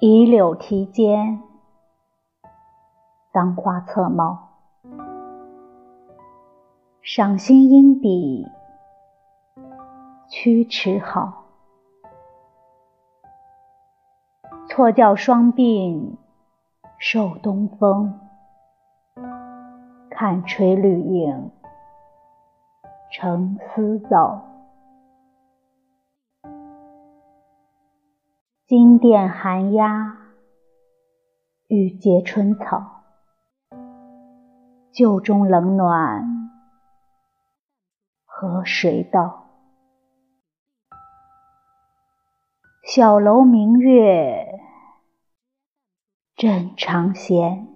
倚柳梯间，当花侧帽。赏心应笔，驱驰好。错教双鬓受东风，看垂绿影，成丝早。金殿寒鸦，欲结春草。旧中冷暖，和谁道。小楼明月，正长闲。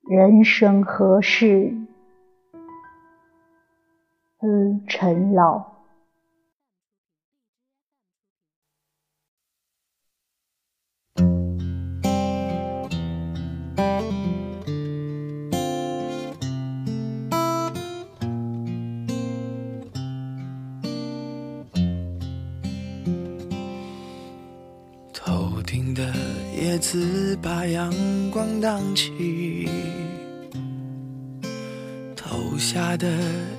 人生何事，思尘老。的叶子把阳光荡起，投下的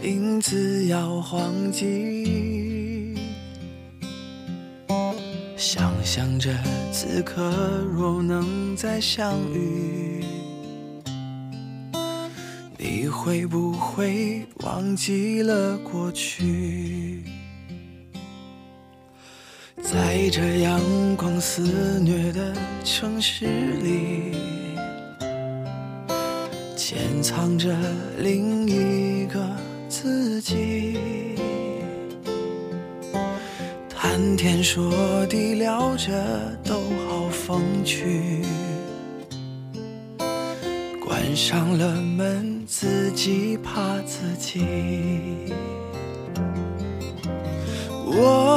影子摇晃起，想象着此刻若能再相遇，你会不会忘记了过去？在这阳光肆虐的城市里，潜藏着另一个自己。谈天说地聊着都好风趣，关上了门，自己怕自己。我。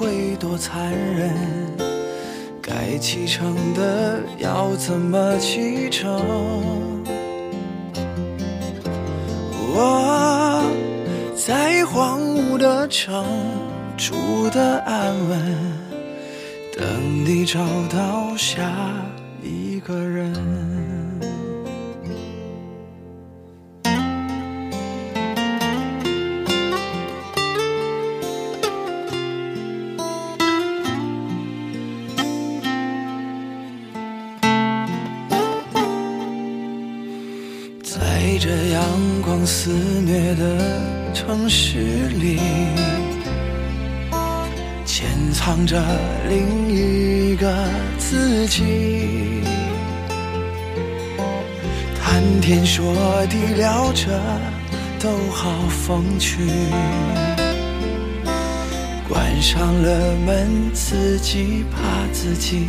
会多残忍？该启程的要怎么启程？我在荒芜的城住的安稳，等你找到下一个人。在这阳光肆虐的城市里，潜藏着另一个自己。谈天说地聊着都好风趣，关上了门，自己怕自己。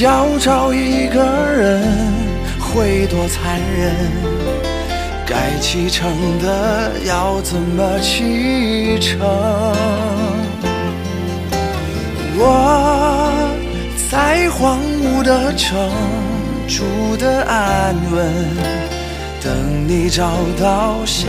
要找一个人会多残忍？该启程的要怎么启程？我在荒芜的城住的安稳，等你找到下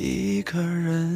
一个人。